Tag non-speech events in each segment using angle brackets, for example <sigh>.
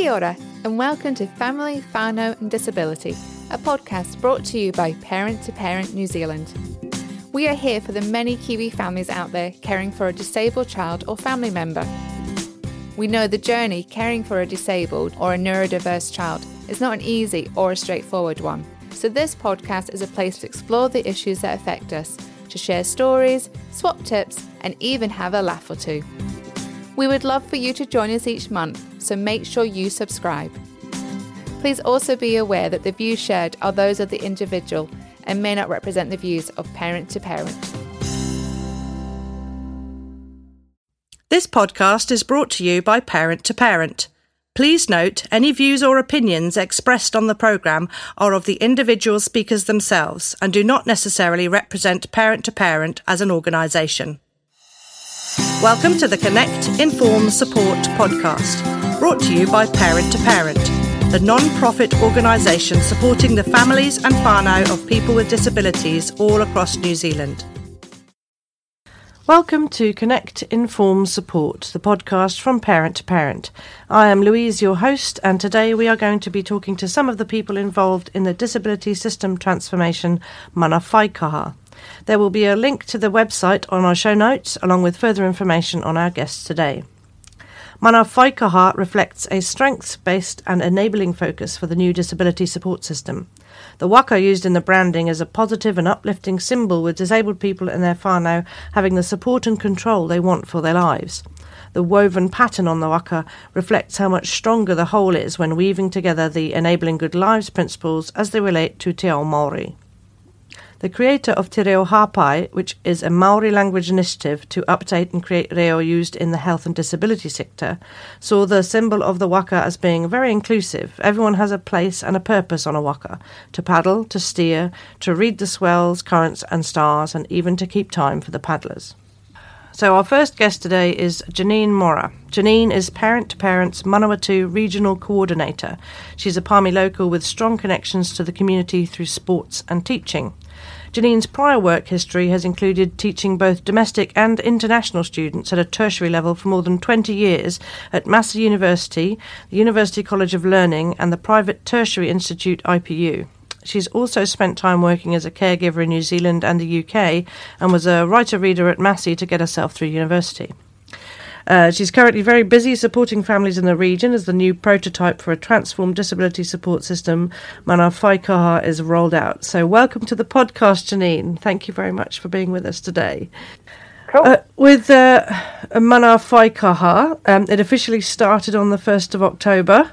Kia ora, and welcome to Family, Whānau and Disability, a podcast brought to you by Parent to Parent New Zealand. We are here for the many Kiwi families out there caring for a disabled child or family member. We know the journey caring for a disabled or a neurodiverse child is not an easy or a straightforward one. So, this podcast is a place to explore the issues that affect us, to share stories, swap tips, and even have a laugh or two. We would love for you to join us each month, so make sure you subscribe. Please also be aware that the views shared are those of the individual and may not represent the views of parent to parent. This podcast is brought to you by Parent to Parent. Please note any views or opinions expressed on the programme are of the individual speakers themselves and do not necessarily represent Parent to Parent as an organisation. Welcome to the Connect, Inform, Support podcast, brought to you by Parent to Parent, the non profit organisation supporting the families and whānau of people with disabilities all across New Zealand. Welcome to Connect, Inform, Support, the podcast from Parent to Parent. I am Louise, your host, and today we are going to be talking to some of the people involved in the disability system transformation Mana Whaikaha. There will be a link to the website on our show notes, along with further information on our guests today. Mana Whaikaha reflects a strengths based and enabling focus for the new disability support system. The waka used in the branding is a positive and uplifting symbol with disabled people and their whānau having the support and control they want for their lives. The woven pattern on the waka reflects how much stronger the whole is when weaving together the enabling good lives principles as they relate to Te Ao Māori the creator of Te Reo Hāpai, which is a Maori language initiative to update and create reo used in the health and disability sector, saw the symbol of the waka as being very inclusive. Everyone has a place and a purpose on a waka to paddle, to steer, to read the swells, currents, and stars, and even to keep time for the paddlers. So, our first guest today is Janine Mora. Janine is Parent to Parents Manawatu Regional Coordinator. She's a Palmy local with strong connections to the community through sports and teaching. Janine's prior work history has included teaching both domestic and international students at a tertiary level for more than 20 years at Massey University, the Universal College of Learning, and the private Tertiary Institute IPU. She's also spent time working as a caregiver in New Zealand and the UK and was a writer reader at Massey to get herself through university. Uh, she's currently very busy supporting families in the region as the new prototype for a transformed disability support system, Mana Whaikaha, is rolled out. So, welcome to the podcast, Janine. Thank you very much for being with us today. Cool. Uh, with uh, Mana Whaikaha, um, it officially started on the 1st of October.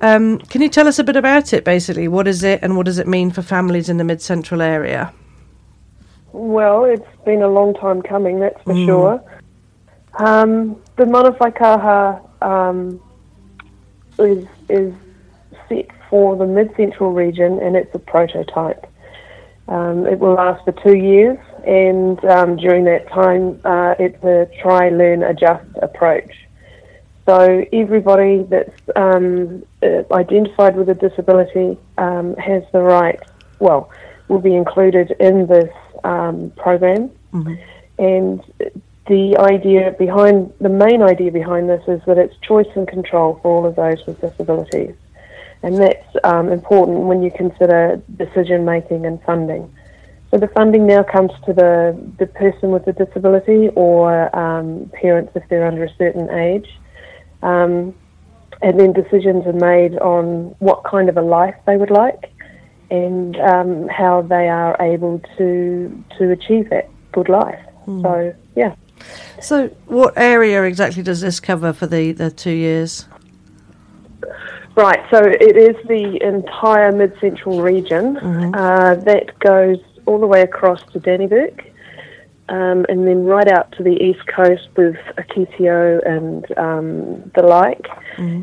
Um, can you tell us a bit about it, basically? What is it and what does it mean for families in the mid central area? Well, it's been a long time coming, that's for mm. sure. Um, the Mana um, is, is set for the mid central region and it's a prototype. Um, it will last for two years, and um, during that time, uh, it's a try, learn, adjust approach. So, everybody that's um, uh, identified with a disability um, has the right, well, will be included in this um, program. Mm-hmm. And the idea behind the main idea behind this is that it's choice and control for all of those with disabilities, and that's um, important when you consider decision making and funding. So the funding now comes to the the person with the disability or um, parents if they're under a certain age, um, and then decisions are made on what kind of a life they would like, and um, how they are able to to achieve that good life. Mm. So yeah. So, what area exactly does this cover for the, the two years? Right, so it is the entire mid central region mm-hmm. uh, that goes all the way across to Dannevirke um, and then right out to the east coast with Akitio and um, the like. Mm-hmm.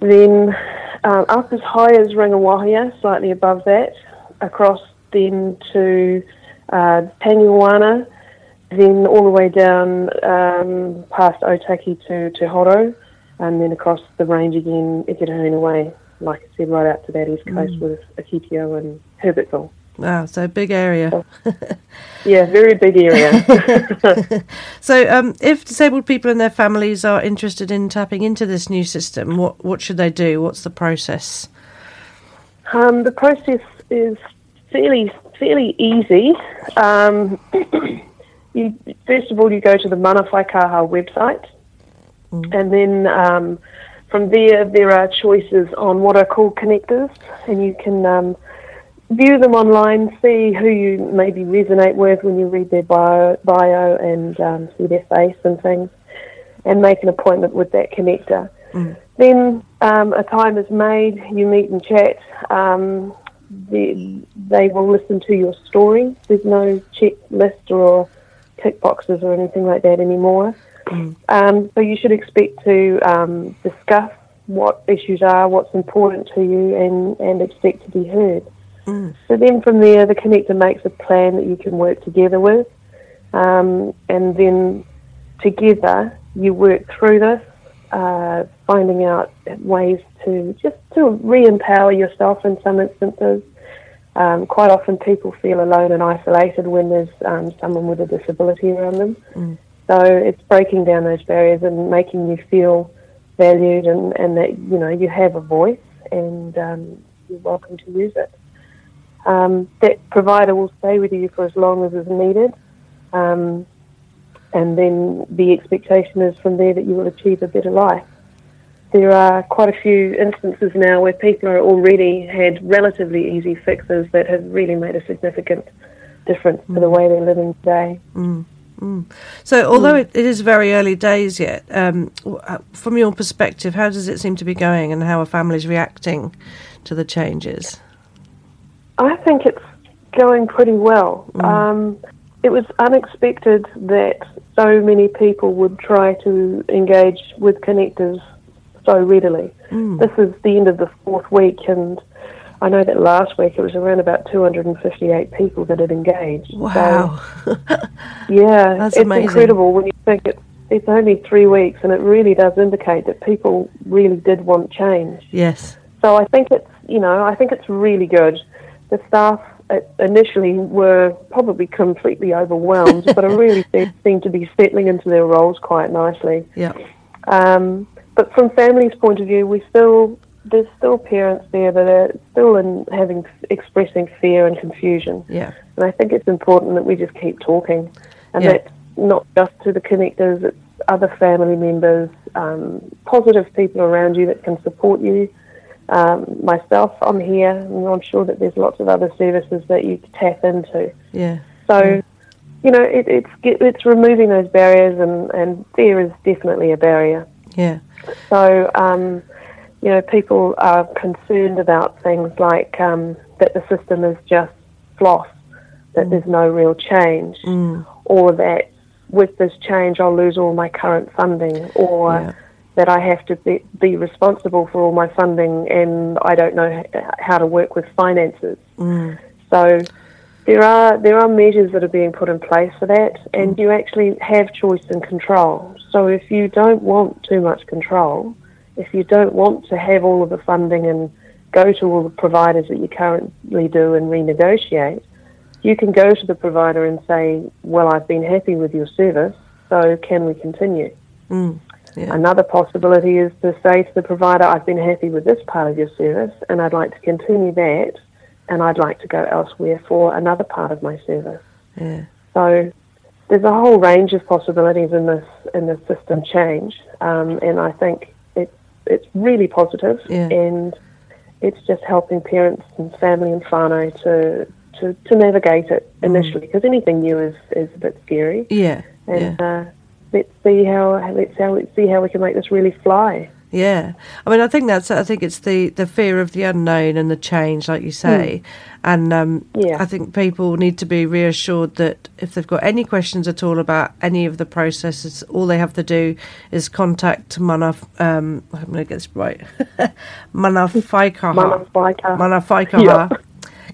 Then uh, up as high as Rangiwahia, slightly above that, across then to uh, Tangiwana then all the way down um, past Otaki to, to Horo, and then across the range again, Eketahuna way, like I said, right out to that east coast mm. with Akitio and Herbertville. Wow, so big area. Yeah, very big area. <laughs> So, um, if disabled people and their families are interested in tapping into this new system, what what should they do? What's the process? Um, the process is fairly fairly easy. Um, <clears throat> you, first of all, you go to the Mana Whaikaha website, and then um, from there there are choices on what are called connectors, and you can um, view them online, see who you maybe resonate with when you read their bio, bio and um, see their face and things, and make an appointment with that connector. Then um, a time is made, you meet and chat. Um, they, they will listen to your story. There's no checklist or tick boxes or anything like that anymore. Um, so you should expect to um, discuss what issues are, what's important to you, and, and expect to be heard. So then from there, the connector makes a plan that you can work together with, um, and then together you work through this, uh, finding out ways to just to re-empower yourself in some instances. Um, quite often, people feel alone and isolated when there's um, someone with a disability around them. So it's breaking down those barriers and making you feel valued and, and that you know you have a voice and um, you're welcome to use it. Um, that provider will stay with you for as long as is needed, um, and then the expectation is from there that you will achieve a better life. There are quite a few instances now where people are already had relatively easy fixes that have really made a significant difference to the way they're living today. So, although it, it is very early days yet, um, uh, from your perspective, how does it seem to be going, and how are families reacting to the changes? I think it's going pretty well. Um, it was unexpected that so many people would try to engage with connectors so readily. This is the end of the fourth week, and I know that last week it was around about 258 people that had engaged. So, Wow. <laughs> <laughs> yeah, That's it's amazing. incredible when you think it's, it's only three weeks, and it really does indicate that people really did want change. yes. So I think it's you know I think it's really good. The staff uh, initially were probably completely overwhelmed, but I really <laughs> seem to be settling into their roles quite nicely. Yeah. Um, but from families' point of view, we still there's still parents there that are still in having expressing fear and confusion, Yeah. and I think it's important that we just keep talking, and Yeah. that's not just to the connectors; it's other family members, um, positive people around you that can support you um, myself, I'm here, and I'm sure that there's lots of other services that you can tap into. Yeah. So, you know, it, it's it's removing those barriers, and, and fear is definitely a barrier. Yeah. So, um, you know, people are concerned about things like um, that the system is just floss, that there's no real change, or that with this change I'll lose all my current funding, or Yeah. that I have to be, be responsible for all my funding and I don't know how to work with finances. So there are there are measures that are being put in place for that, and you actually have choice and control. So if you don't want too much control, if you don't want to have all of the funding and go to all the providers that you currently do and renegotiate, you can go to the provider and say, "Well, I've been happy with your service, so can we continue?" Mm, yeah. Another possibility is to say to the provider, I've been happy with this part of your service and I'd like to continue that and I'd like to go elsewhere for another part of my service. Yeah. So there's a whole range of possibilities in this in this system change, um, and I think it's it's really positive, Yeah. and it's just helping parents and family and whānau to to, to navigate it initially because anything new is, is a bit scary, Yeah. and Yeah. uh, let's see how let's how let's see how we can make this really fly. Yeah, I mean, I think that's. I think it's the the fear of the unknown and the change, like you say, and um, Yeah. I think people need to be reassured that if they've got any questions at all about any of the processes, all they have to do is contact Mana. Um, I'm going to get this right. <laughs> Mana Whaikaha. Mana Whaikaha.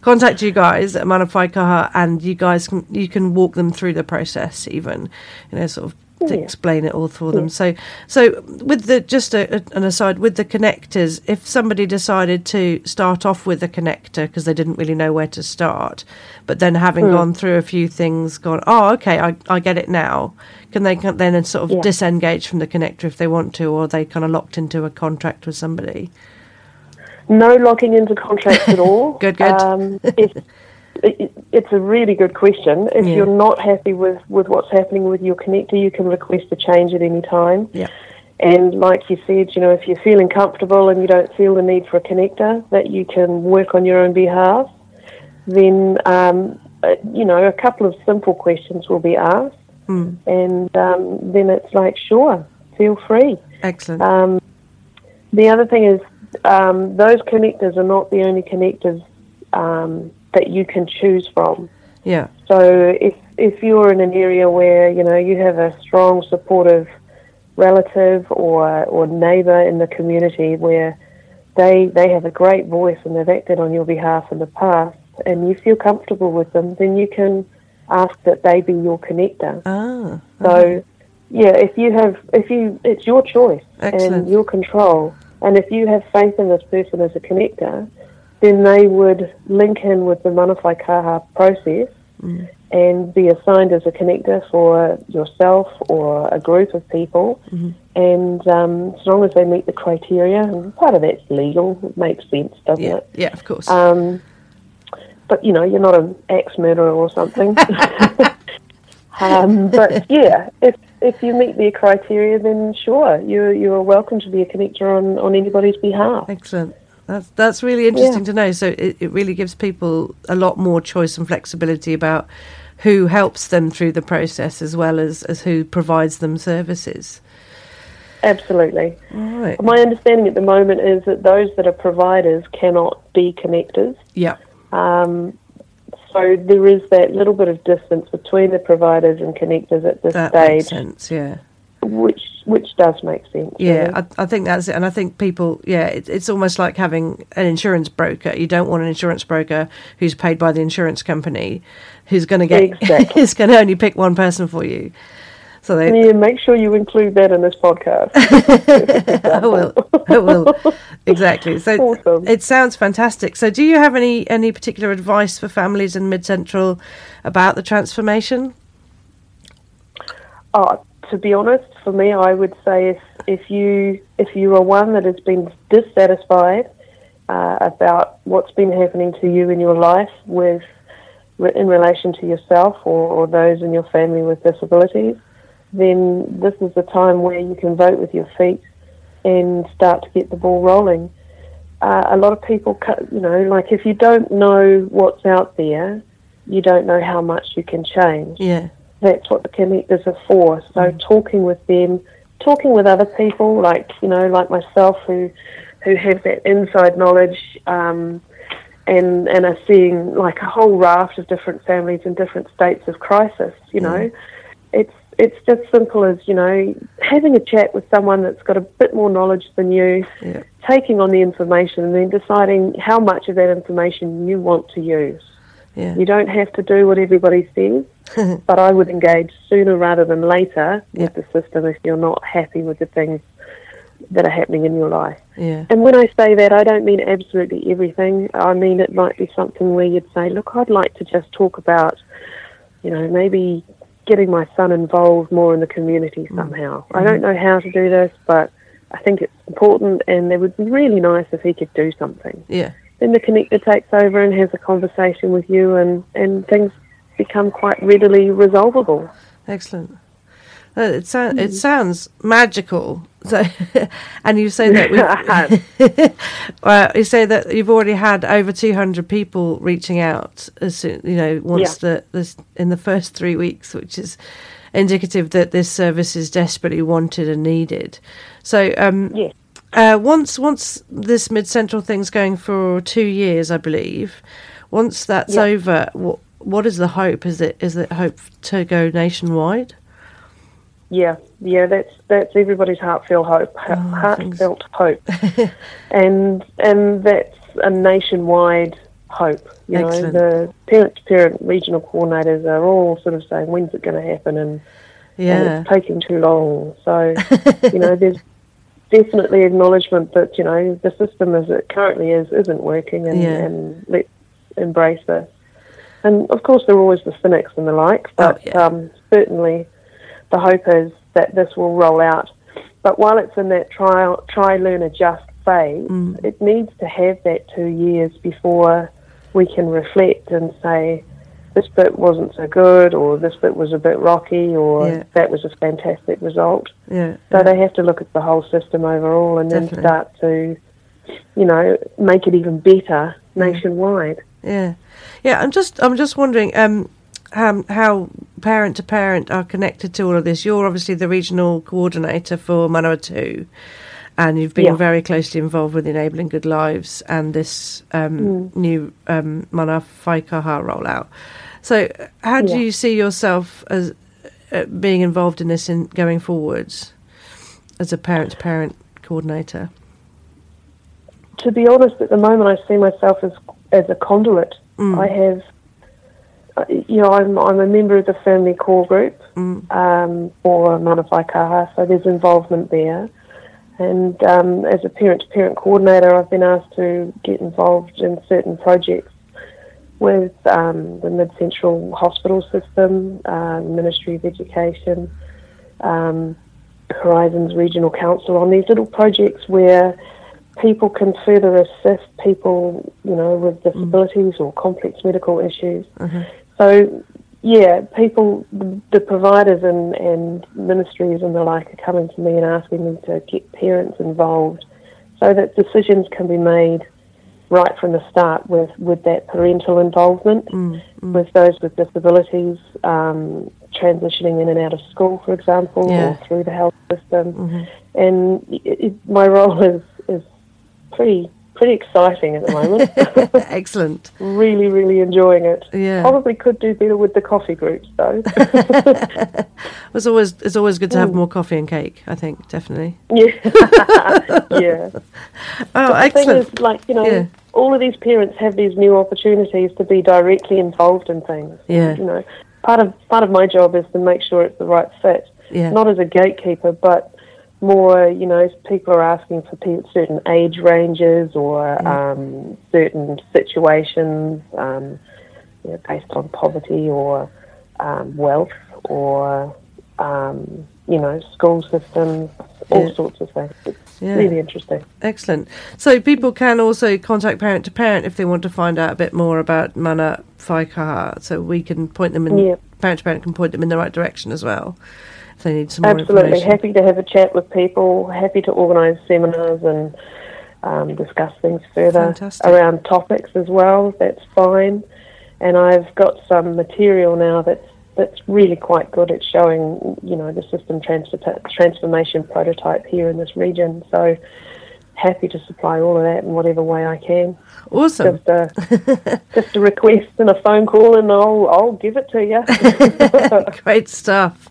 Contact you guys at Mana Whaikaha, and you guys can you can walk them through the process, even you know, sort of Yeah. explain it all for them. So, so with the just a, a- an aside with the connectors, if somebody decided to start off with a connector because they didn't really know where to start, but then having Hmm. gone through a few things, gone, oh, okay, I, I get it now. Can they can then sort of Yeah. disengage from the connector if they want to, or are they kind of locked into a contract with somebody? No locking into contracts at all. <laughs> Good, good. Um, if, it, it's a really good question. If Yeah. you're not happy with, with what's happening with your connector, you can request a change at any time. Yeah. And like you said, you know, if you're feeling comfortable and you don't feel the need for a connector, that you can work on your own behalf, then, um, uh, you know, a couple of simple questions will be asked. And um, then it's like, sure, feel free. Excellent. Um, the other thing is, um, those connectors are not the only connectors um, that you can choose from. yeah. So if if you're in an area where you know you have a strong supportive relative or or neighbour in the community where they they have a great voice and they've acted on your behalf in the past and you feel comfortable with them, then you can ask that they be your connector. Ah. So, yeah, if you have, if you, it's your choice Excellent. and your control. And if you have faith in this person as a connector, then they would link in with the Mana Whaikaha process Mm. and be assigned as a connector for yourself or a group of people. Mm-hmm. And um, as long as they meet the criteria, and part of that's legal, it makes sense, doesn't Yeah. it? Yeah. Of course. Um, but you know, you're not an axe murderer or something. <laughs> um, but yeah, if if you meet their criteria, then sure, you you are welcome to be a connector on, on anybody's behalf. Excellent. That's that's really interesting to know. So it, it really gives people a lot more choice and flexibility about who helps them through the process as well as, as who provides them services. Absolutely. All right. My understanding at the moment is that those that are providers cannot be connectors. Yeah. Um, so there is that little bit of distance between the providers and connectors at this That makes stage, sense. Yeah. which which does make sense. Yeah, really. I, I think that's it. And I think people, yeah, it, it's almost like having an insurance broker. You don't want an insurance broker who's paid by the insurance company, who's going to get, Exactly. <laughs> who's going to only pick one person for you. So they, Yeah, make sure you include that in this podcast. <laughs> I will. I will. Exactly. So Awesome. it sounds fantastic. So do you have any any particular advice for families in Mid Central about the transformation? Oh, to be honest, for me, I would say if if you if you are one that has been dissatisfied uh, about what's been happening to you in your life with in relation to yourself or, or those in your family with disabilities, then this is the time where you can vote with your feet and start to get the ball rolling. Uh, a lot of people, you know, like if you don't know what's out there, you don't know how much you can change Yeah. That's what the connectors are for. So talking with them, talking with other people, like you know, like myself, who who have that inside knowledge, um, and and are seeing like a whole raft of different families in different states of crisis. You know, it's it's just simple as you know having a chat with someone that's got a bit more knowledge than you, Yeah. taking on the information, and then deciding how much of that information you want to use. Yeah. You don't have to do what everybody says, <laughs> but I would engage sooner rather than later with the system if you're not happy with the things that are happening in your life. Yeah. And when I say that, I don't mean absolutely everything. I mean it might be something where you'd say, look, I'd like to just talk about, you know, maybe getting my son involved more in the community mm. somehow. I mm-hmm. don't know how to do this, but I think it's important and it would be really nice if he could do something Yeah. Then the connector takes over and has a conversation with you, and, and things become quite readily resolvable. Excellent. Uh, It, sounds it sounds magical. So, <laughs> and you say that <laughs> <laughs> well, you say that you've already had over two hundred people reaching out. As soon, you know, once the this in the first three weeks, which is indicative that this service is desperately wanted and needed. So, um, Yes. Uh, once once this mid central thing's going for two years, I believe. Once that's Yeah. over, what what is the hope? Is it is it hope to go nationwide? Yeah, yeah, that's that's everybody's heartfelt hope, Oh, heartfelt hope, <laughs> and and that's a nationwide hope. You Excellent. know, the parent to parent regional coordinators are all sort of saying, when's it going to happen? And Yeah. and it's taking too long. So, <laughs> you know, there's definitely acknowledgement that you know the system as it currently is isn't working, and, Yeah. and let's embrace this. And of course, there are always the cynics and the like, but Oh, yeah. um, certainly the hope is that this will roll out. But while it's in that trial, try, learn, adjust phase, Mm. it needs to have that two years before we can reflect and say, this bit wasn't so good, or this bit was a bit rocky, or Yeah. that was a fantastic result. Yeah. So they have to look at the whole system overall and then Definitely. start to, you know, make it even better nationwide. Yeah, yeah. I'm just, I'm just wondering, um, how, how parent to parent are connected to all of this. You're obviously the regional coordinator for Manawatu, and you've been Yeah. very closely involved with enabling good lives and this um, Mm. new um, Mana Whaikaha rollout. So, how do Yeah. you see yourself as uh, being involved in this in going forwards as a parent to parent coordinator? To be honest, at the moment, I see myself as as a conduit. Mm. I have, uh, you know, I'm I'm a member of the family core group Mm. um, for Mana Whaikaha, so there's involvement there. And um, as a parent-to-parent coordinator, I've been asked to get involved in certain projects with um, the Mid Central Hospital System, uh, Ministry of Education, um, Horizons Regional Council on these little projects where people can further assist people, you know, with disabilities or complex medical issues. So, yeah, people, the providers and, and ministries and the like are coming to me and asking me to get parents involved so that decisions can be made right from the start with, with that parental involvement, mm, mm. with those with disabilities, um, transitioning in and out of school, for example, Yeah. or through the health system. Mm-hmm. And it, it, my role is, is pretty pretty exciting at the moment. <laughs> Excellent. really, really enjoying it. Yeah. Probably could do better with the coffee groups though. <laughs> It's always it's always good to have mm. more coffee and cake. I think definitely. <laughs> yeah. yeah. Oh, The thing excellent. is, like, you know, Yeah. all of these parents have these new opportunities to be directly involved in things. Yeah. You know, part of part of my job is to make sure it's the right fit. Yeah. Not as a gatekeeper, but more, you know, people are asking for pe- certain age ranges or um, certain situations, um, you know, based on poverty or um, wealth or, um, you know, school systems, all Yeah. sorts of things. It's Yeah. really interesting. Excellent. So people can also contact parent to parent if they want to find out a bit more about Mana Whaikaha. So we can point them in Yeah. parent to parent can point them in the right direction as well if they need some more Absolutely. Happy to have a chat with people, happy to organise seminars and um, discuss things further Fantastic. around topics as well. That's fine. And I've got some material now that's that's really quite good at showing, you know, the system transfer- transformation prototype here in this region. So happy to supply all of that in whatever way I can. Awesome. Just a, <laughs> just a request and a phone call, and I'll I'll give it to you. <laughs> Great stuff.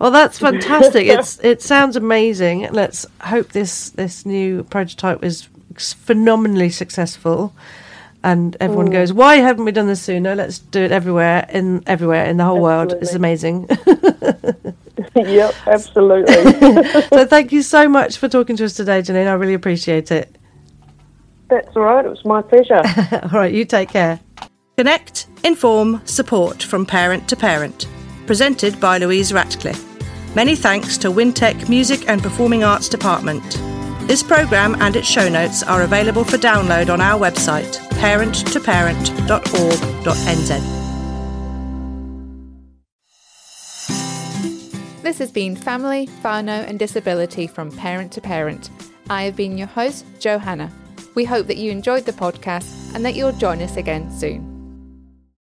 Well, that's fantastic. it's it sounds amazing. Let's hope this this new prototype is phenomenally successful, and everyone mm. goes, "Why haven't we done this sooner? Let's do it everywhere in everywhere in the whole world." It's amazing. <laughs> <laughs> yep, absolutely. <laughs> so, thank you so much for talking to us today, Janine. I really appreciate it. That's all right. It was my pleasure. <laughs> All right, you take care. Connect, inform, support from parent to parent. Presented by Louise Ratcliffe. Many thanks to Wintec Music and Performing Arts Department. This programme and its show notes are available for download on our website, parenttoparent.org.nz. This has been Family, Whānau and Disability from Parent to Parent. I have been your host, Johanna. We hope that you enjoyed the podcast and that you'll join us again soon.